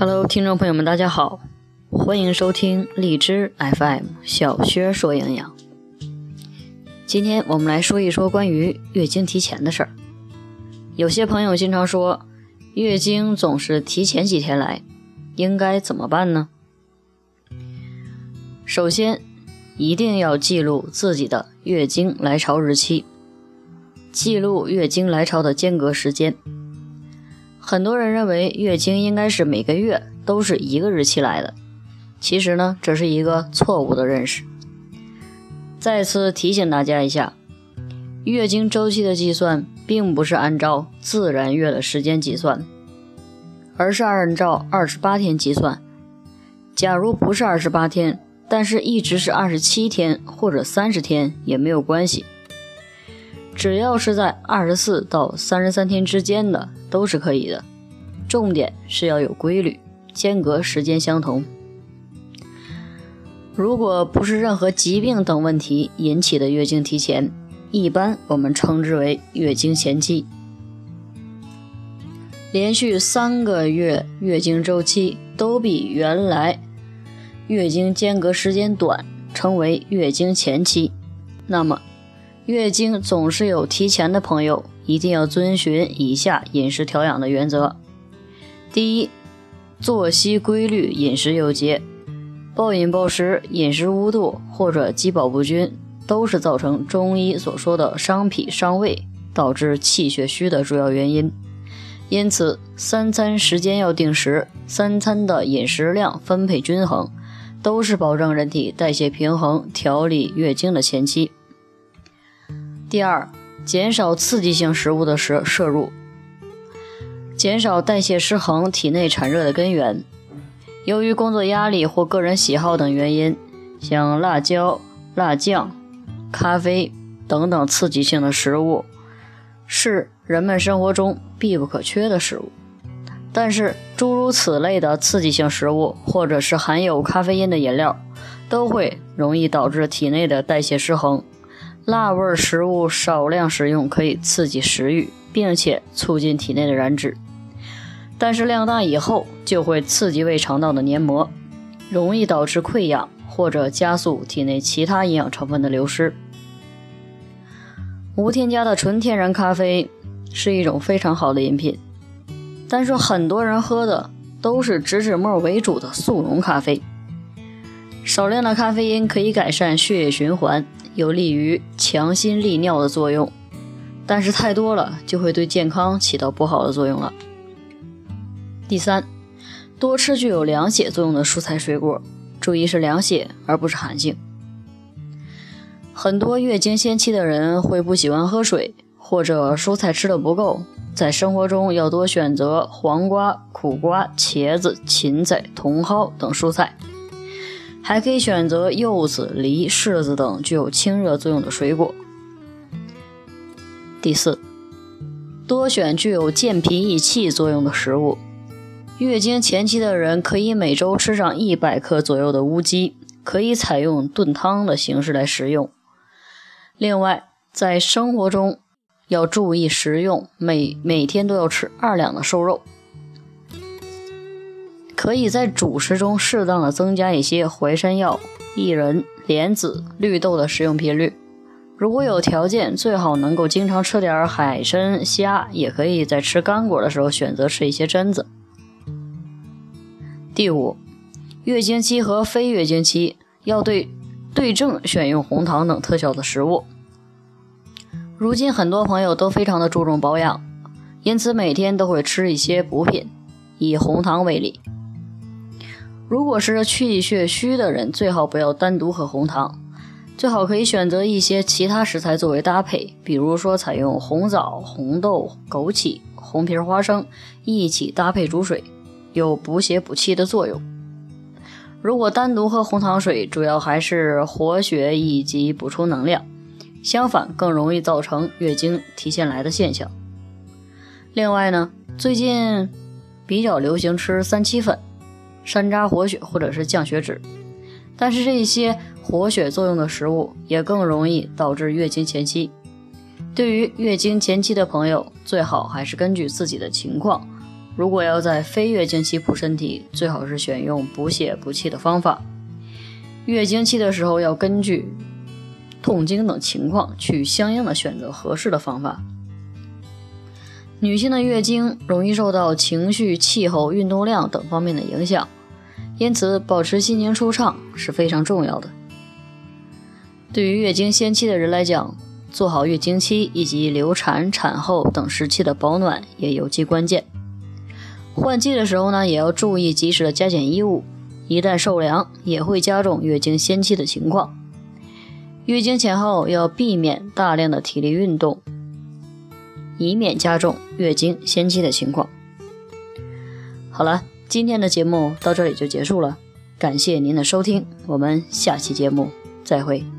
Hello，听众朋友们，大家好，欢迎收听荔枝 FM 小薛说营养。今天我们来说一说关于月经提前的事儿。有些朋友经常说，月经总是提前几天来，应该怎么办呢？首先，一定要记录自己的月经来潮日期，记录月经来潮的间隔时间。很多人认为月经应该是每个月都是一个日期来的，其实呢，这是一个错误的认识。再次提醒大家一下，月经周期的计算并不是按照自然月的时间计算，而是按照二十八天计算。假如不是二十八天，但是一直是二十七天或者三十天也没有关系。只要是在二十四到三十三天之间的都是可以的，重点是要有规律，间隔时间相同。如果不是任何疾病等问题引起的月经提前，一般我们称之为月经前期。连续三个月月经周期都比原来月经间隔时间短，称为月经前期，那么。月经总是有提前的朋友，一定要遵循以下饮食调养的原则：第一，作息规律，饮食有节。暴饮暴食、饮食无度或者饥饱不均，都是造成中医所说的伤脾伤胃，导致气血虚的主要原因。因此，三餐时间要定时，三餐的饮食量分配均衡，都是保证人体代谢平衡、调理月经的前期。第二，减少刺激性食物的摄摄入，减少代谢失衡、体内产热的根源。由于工作压力或个人喜好等原因，像辣椒、辣酱、咖啡等等刺激性的食物，是人们生活中必不可缺的食物。但是，诸如此类的刺激性食物，或者是含有咖啡因的饮料，都会容易导致体内的代谢失衡。辣味食物少量食用可以刺激食欲，并且促进体内的燃脂，但是量大以后就会刺激胃肠道的黏膜，容易导致溃疡或者加速体内其他营养成分的流失。无添加的纯天然咖啡是一种非常好的饮品，但是很多人喝的都是植脂末为主的速溶咖啡。少量的咖啡因可以改善血液循环。有利于强心利尿的作用，但是太多了就会对健康起到不好的作用了。第三，多吃具有凉血作用的蔬菜水果，注意是凉血而不是寒性。很多月经先期的人会不喜欢喝水，或者蔬菜吃的不够，在生活中要多选择黄瓜、苦瓜、茄子、芹菜、茼蒿等蔬菜。还可以选择柚子、梨、柿子等具有清热作用的水果。第四，多选具有健脾益气作用的食物。月经前期的人可以每周吃上一百克左右的乌鸡，可以采用炖汤的形式来食用。另外，在生活中要注意食用，每每天都要吃二两的瘦肉。可以在主食中适当的增加一些淮山药、薏仁、莲子、绿豆的食用频率。如果有条件，最好能够经常吃点海参、虾，也可以在吃干果的时候选择吃一些榛子。第五，月经期和非月经期要对对症选用红糖等特效的食物。如今很多朋友都非常的注重保养，因此每天都会吃一些补品，以红糖为例。如果是气血虚的人，最好不要单独喝红糖，最好可以选择一些其他食材作为搭配，比如说采用红枣、红豆、枸杞、红皮花生一起搭配煮水，有补血补气的作用。如果单独喝红糖水，主要还是活血以及补充能量，相反更容易造成月经提前来的现象。另外呢，最近比较流行吃三七粉。山楂活血或者是降血脂，但是这些活血作用的食物也更容易导致月经前期。对于月经前期的朋友，最好还是根据自己的情况如果要在非月经期补身体，最好是选用补血补气的方法。月经期的时候，要根据痛经等情况，去相应的选择合适的方法。女性的月经容易受到情绪、气候、运动量等方面的影响，因此保持心情舒畅是非常重要的。对于月经先期的人来讲，做好月经期以及流产、产后等时期的保暖也尤其关键。换季的时候呢，也要注意及时的加减衣物，一旦受凉也会加重月经先期的情况。月经前后要避免大量的体力运动，以免加重月经先期的情况。好了，今天的节目到这里就结束了，感谢您的收听，我们下期节目再会。